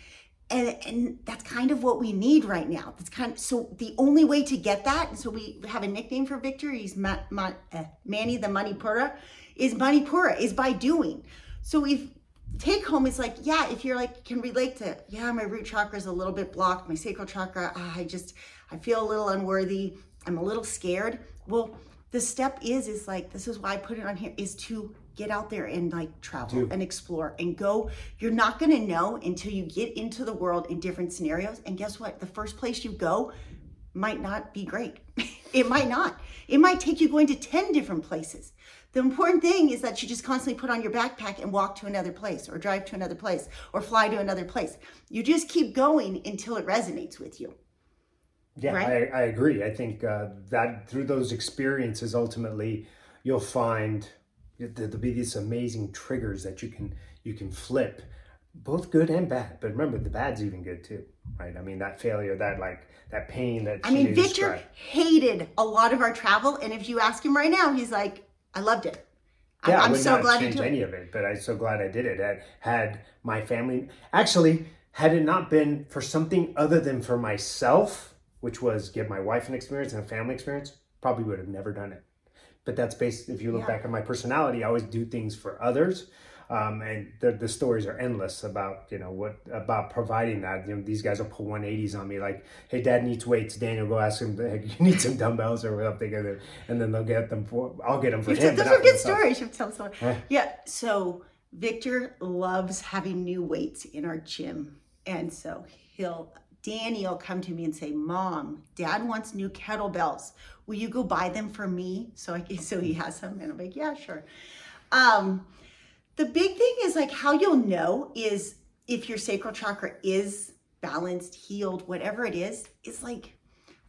A: And and that's kind of what we need right now. That's kind of so the only way to get that so we have a nickname for victor. He's Ma, Ma, uh, manny the manipura is manipura is by doing. So if take home is like yeah if you're like can relate to yeah my root chakra is a little bit blocked my sacral chakra ah, i just i feel a little unworthy i'm a little scared. Well the step is is like this is why i put it on here is to get out there and like travel
C: Do.
A: and explore and go. You're not going to know until you get into the world in different scenarios. And guess what? The first place you go might not be great. <laughs> It might not. It might take you going to 10 different places. The important thing is that you just constantly put on your backpack and walk to another place or drive to another place or fly to another place. You just keep going until it resonates with you
C: Yeah,
A: Right?
C: I, I agree. I think uh, that through those experiences, ultimately, you'll find there'll be these amazing triggers that you can you can flip, both good and bad. But remember, the bad's even good too, right? I mean, that failure, that like that pain that
A: I mean, Victor
C: described.
A: hated a lot of our travel, and if you ask him right now, he's like, "I loved it. I'm,
C: Yeah, I
A: I'm
C: would
A: so
C: not
A: glad
C: change any of it, but I'm so glad I did it. Had, had my family actually had it not been for something other than for myself, which was give my wife an experience and a family experience, probably would have never done it. But that's based. If you look
A: Yeah.
C: back at my personality, I always do things for others. Um, and the, the stories are endless about you know what about providing that you know these guys will pull 180s on me like hey dad needs weights Daniel go ask him hey, <laughs> you need some dumbbells or something and then, and then they'll get them for I'll get them for
A: You
C: him
A: those are good stories. You should tell someone.
C: Huh?
A: Yeah. So Victor loves having new weights in our gym, and so he'll Danny will come to me and say, "Mom, Dad wants new kettlebells. Will you go buy them for me?" So I can, <laughs> so he has them, and I'm like, "Yeah, sure." Um, the big thing is like how you'll know is if your sacral chakra is balanced, healed, whatever it is, is like,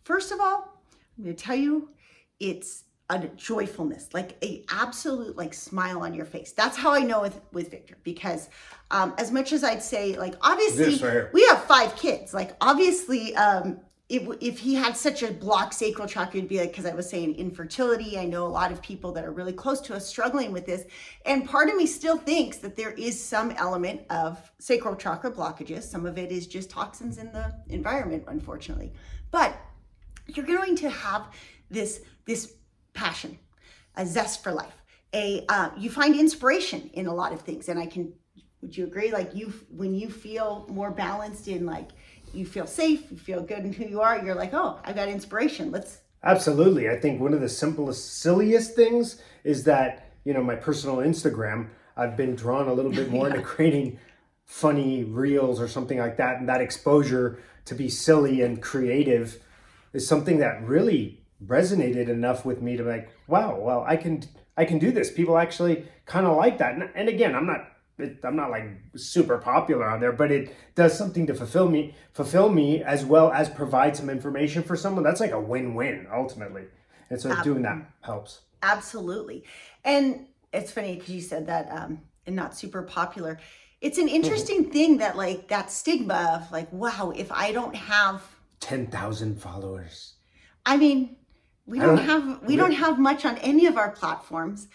A: first of all, I'm gonna tell you, it's a joyfulness, like a absolute like smile on your face. That's how I know with with Victor because um, as much as I'd say like obviously
C: right
A: we have five kids, like obviously um, if, if he had such a blocked sacral chakra, it'd be like, because I was saying infertility. I know a lot of people that are really close to us struggling with this. And part of me still thinks that there is some element of sacral chakra blockages. Some of it is just toxins in the environment, unfortunately. But you're going to have this, this passion, a zest for life. A uh, you find inspiration in a lot of things, and I can. Would you agree? Like you, when you feel more balanced in like you feel safe, you feel good in who you are. You're like, oh, I got inspiration. Let's.
C: Absolutely. I think one of the simplest, silliest things is that, you know, my personal Instagram, I've been drawn a little bit <laughs> more into creating funny reels or something like that. And that exposure to be silly and creative is something that really resonated enough with me to be like, wow, well, I can, I can do this. People actually kind of like that. And, and again, I'm not, it, I'm not like super popular on there, but it does something to fulfill me, fulfill me as well as provide some information for someone. That's like a win-win ultimately. And so doing that helps.
A: Absolutely. And it's funny because you said that um, and not super popular. It's an interesting thing that like that stigma of like, wow, if I don't have,
C: 10,000 followers.
A: I mean, we don't
C: don't-
A: have we don't have much on any of our platforms,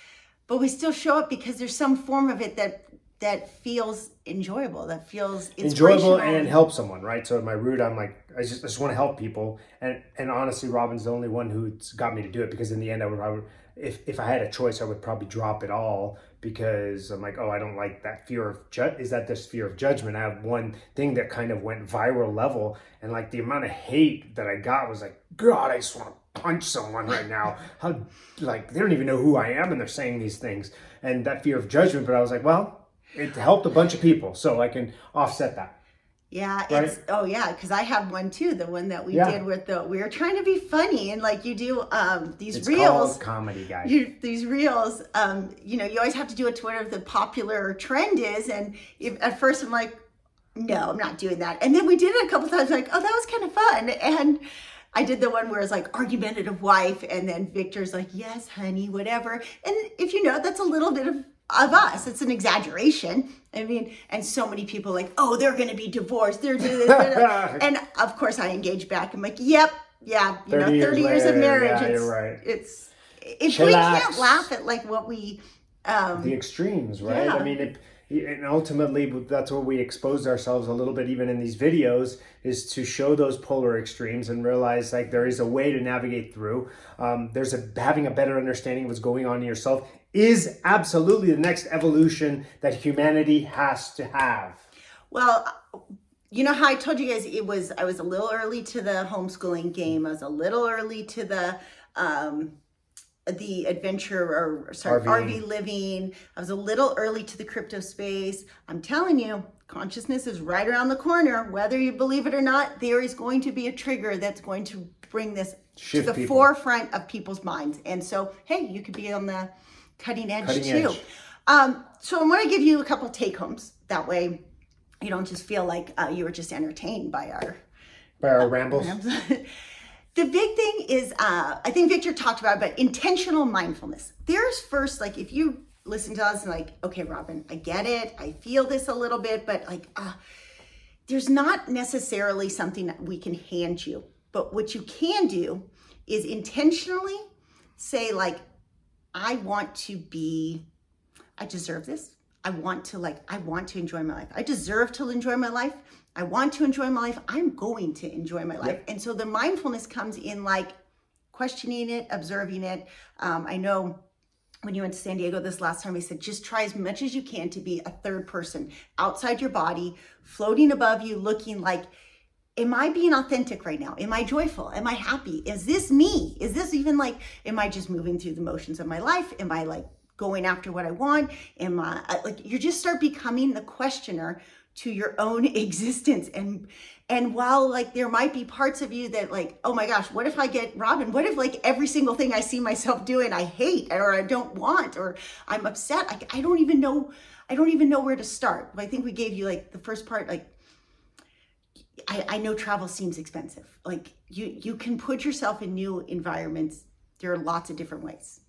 A: but we still show up because there's some form of it that that feels enjoyable, that feels
C: enjoyable and help someone, right? So at my root, I'm like, I just, I just want to help people, and and honestly, Robin's the only one who's got me to do it because in the end, I would, would if if I had a choice, I would probably drop it all because I'm like, oh, I don't like that fear of ju- is that this fear of judgment? I have one thing that kind of went viral level, and like the amount of hate that I got was like, God, I just want to punch someone right now. How like they don't even know who I am, and they're saying these things, and that fear of judgment. But I was like, well. It helped a bunch of people, so I can offset that.
A: Yeah,
C: Right?
A: it's oh yeah, because I have one too. The one that we
C: Yeah.
A: did with the we were trying to be funny and like you do um these
C: It's
A: reels.
C: comedy, guys.
A: you, these reels, um, you know, you always have to do it to whatever the popular trend is. And if, at first I'm like, no, I'm not doing that. And then we did it a couple times, like, oh, that was kind of fun. And I did the one where it's like argumentative wife, and then Victor's like, yes, honey, whatever. And if you know, that's a little bit of of us. It's an exaggeration. I mean, and so many people like, oh, they're going to be divorced. They're they're that." <laughs> and of course, I engage back. I'm like, yep, yeah, you
C: 30
A: know,
C: years
A: 30 years, of
C: later,
A: marriage.
C: yeah,
A: it's,
C: you're right.
A: it's if we can't laugh at like what we um
C: the extremes, right?
A: Yeah.
C: I mean, it, and ultimately, that's what we expose ourselves a little bit, even in these videos, is to show those polar extremes and realize like there is a way to navigate through. Um, there's a having a better understanding of what's going on in yourself is absolutely the next evolution that humanity has to have.
A: well you know how I told you guys it was I was a little early to the homeschooling game. I was a little early to the um the adventure or sorry
C: RV.
A: RV living. I was a little early to the crypto space. I'm telling you, consciousness is right around the corner. Whether you believe it or not, there is going to be a trigger that's going to bring this
C: Shift
A: to the
C: people.
A: forefront of people's minds. And so, hey, you could be on the cutting edge
C: Cutting
A: too.
C: edge.
A: Um, so I'm going to give you a couple take homes. That way, you don't just feel like uh, you were just entertained by our
C: By our rambles, <laughs>
A: the big thing is uh, i think victor talked about it, but intentional mindfulness there's first like if you listen to us and like okay robin i get it i feel this a little bit but like uh, there's not necessarily something that we can hand you but what you can do is intentionally say like i want to be I deserve this. I want to like I want to enjoy my life. I deserve to enjoy my life. I want to enjoy my life. I'm going to enjoy my life. And so the mindfulness comes in like questioning it, observing it. Um, I know when you went to San Diego this last time, I said just try as much as you can to be a third person outside your body, floating above you, looking like am I being authentic right now? Am I joyful? Am I happy? Is this me? Is this even like, am I just moving through the motions of my life? Am I like going after what I want? Am I I- like, you just start becoming the questioner to your own <laughs> existence. And, and while like there might be parts of you that like, oh my gosh, what if I get Robin? What if like every single thing I see myself doing, I hate or I don't want, or I'm upset. I, I don't even know. I don't even know where to start. I think we gave you like the first part, like I, I know travel seems expensive. Like you you can put yourself in new environments. There are lots of different ways.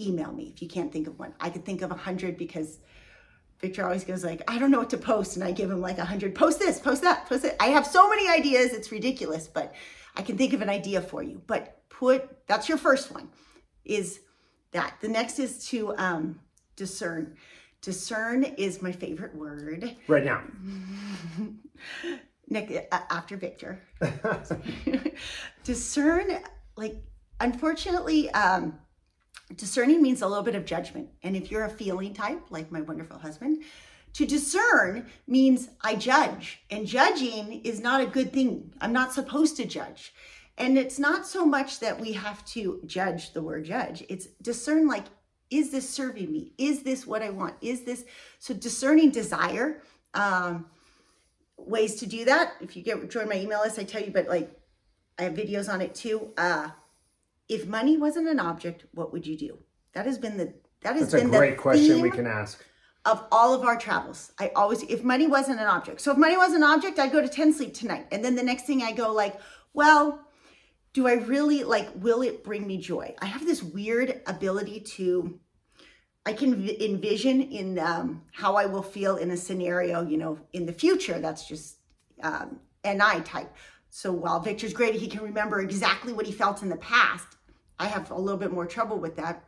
A: Email me if you can't think of one. I could think of a hundred because Victor always goes like, I don't know what to post, and I give him like a hundred. Post this, post that, post it. I have so many ideas, it's ridiculous, but I can think of an idea for you. But put that's your first one, is that. The next is to um, discern. Discern is my favorite word.
C: right now.
A: Nick after Victor. <laughs> Discern, like, unfortunately, um, discerning means a little bit of judgment. And if you're a feeling type, like my wonderful husband, to discern means I judge. And judging is not a good thing. I'm not supposed to judge. And it's not so much that we have to judge the word judge, it's discern, like, is this serving me? Is this what I want? Is this so discerning desire? Um, ways to do that. If you get join my email list, I tell you, but like I have videos on it too. Uh if money wasn't an object, what would you do? That has been the that has
C: That's a
A: been
C: great
A: the
C: question we can ask.
A: of all of our travels. I always if money wasn't an object. So if money was an object, I'd go to 10 sleep tonight. And then the next thing I go like, well, do I really like, will it bring me joy? I have this weird ability to, I can envision in um, how I will feel in a scenario, you know, in the future. That's just um, NI type. So while Victor's great, he can remember exactly what he felt in the past. I have a little bit more trouble with that.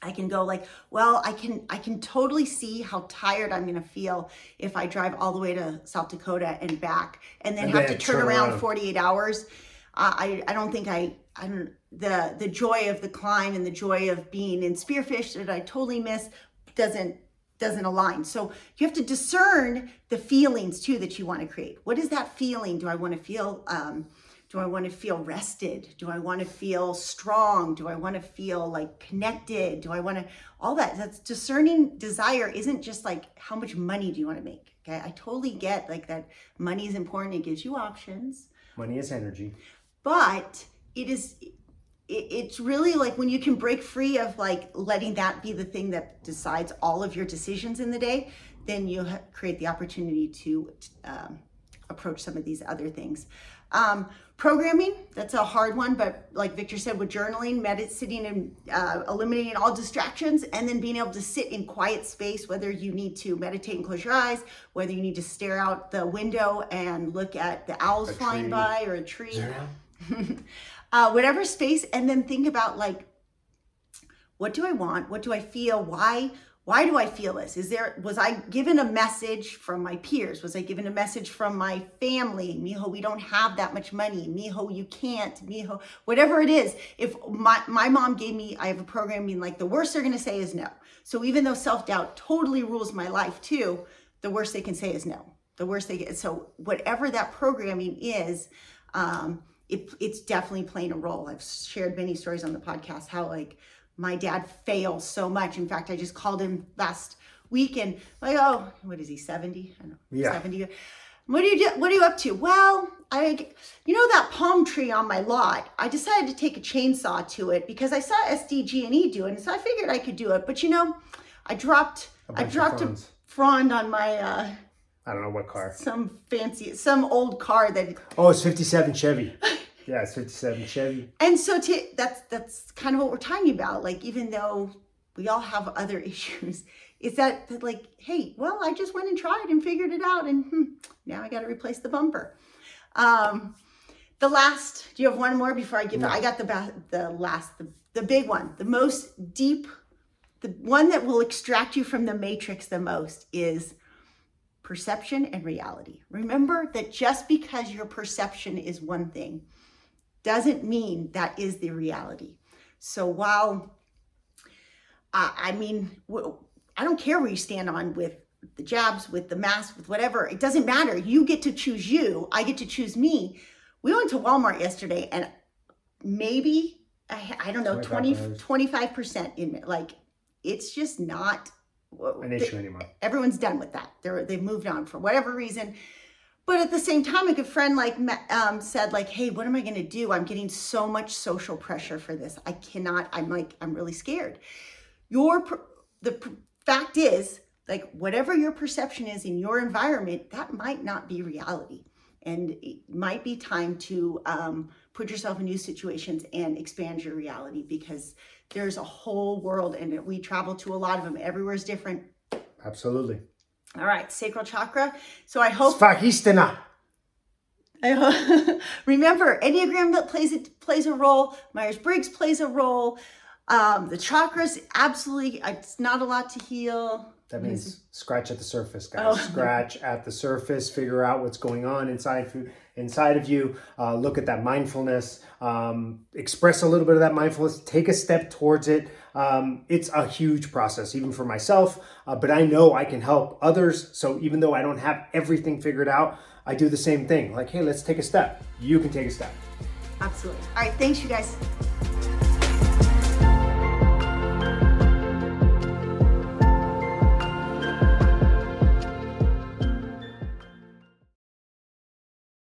A: I can go like, well, I can I can totally see how tired I'm gonna feel if I drive all the way to South Dakota and back, and then
C: And
A: have
C: then
A: to turn,
C: turn
A: around
C: around.
A: 48 hours. Uh, I I don't think I I don't the the joy of the climb and the joy of being in Spearfish that I totally miss doesn't doesn't align. So you have to discern the feelings too that you want to create. What is that feeling? Do I want to feel um, do I want to feel rested? Do I want to feel strong? Do I want to feel like connected? Do I want to all that? That's discerning desire isn't just like how much money do you want to make? Okay? I totally get like that money is important. It gives you options
C: Money is energy.
A: but it is it's really like when you can break free of like letting that be the thing that decides all of your decisions in the day then you create the opportunity to um, approach some of these other things. Um, programming that's a hard one but like victor said with journaling medit sitting and uh, eliminating all distractions and then being able to sit in quiet space whether you need to meditate and close your eyes whether you need to stare out the window and look at the owls flying
C: tree.
A: by or a tree <laughs> uh, whatever space and then think about like what do i want? What do i feel? Why why do i feel this? Is there was i given a message from my peers? Was i given a message from my family? Mijo we don't have that much money. Mijo you can't. Mijo whatever it is. If my, my mom gave me i have a program being like the worst they're going to say is no. So even though self-doubt totally rules my life too the worst they can say is no. The worst they get so whatever that programming is um, it, it's definitely playing a role. I've shared many stories on the podcast how like my dad fails so much. In fact, I just called him last week and like, oh, what is he, 70? I don't know,
C: Yeah.
A: 70. What do you do? What are you up to? Well, I, you know that palm tree on my lot. I decided to take a chainsaw to it because I saw SDG&E E do it, and so I figured I could do it. But you know, I dropped, I dropped a frond on my uh,
C: I don't know what car.
A: some fancy, some old car that
C: Oh, it's 57 Chevy. <laughs> Yeah, it's 57 Chevy.
A: and so to that's that's kind of what we're talking about like even though we all have other <laughs> issues is that, that like hey well i just went and tried and figured it out and hmm, now i got to replace the bumper um the last do you have one more before i give it i got the ba- the last the, the big one the most deep the one that will extract you from the matrix the most is perception and reality remember that just because your perception is one thing doesn't mean that is the reality. So while uh, I mean, I don't care where you stand on with the jabs, with the mask, with whatever. It doesn't matter. You get to choose you. I get to choose me. We went to Walmart yesterday, and maybe I, I don't know 20
C: $25.
A: 25 percent in like it's just not
C: An issue anymore.
A: everyone's done with that. They're they've moved on for whatever reason. But at the same time, a good friend like um, said, like, "Hey, what am I going to do? I'm getting so much social pressure for this. I cannot. I'm like, I'm really scared." Your the fact is, like, whatever your perception is in your environment, that might not be reality, and it might be time to um, put yourself in new situations and expand your reality because there's a whole world, and we travel to a lot of them. Everywhere is different.
C: Absolutely.
A: All right, sacral chakra. So I hope
C: Svadhisthana.
A: I ho- <laughs> remember Enneagram that plays it plays a role. Myers Briggs plays a role. Um, the chakras absolutely. It's not a lot to heal.
C: That means scratch at the surface, guys.
A: Oh.
C: Scratch at the surface. Figure out what's going on inside you. Inside of you. Uh, look at that mindfulness. Um, express a little bit of that mindfulness. Take a step towards it. Um, it's a huge process, even for myself. Uh, but I know I can help others. So even though I don't have everything figured out, I do the same thing. Like, hey, let's take a step. You can take a step.
A: Absolutely. All right, thanks, you guys.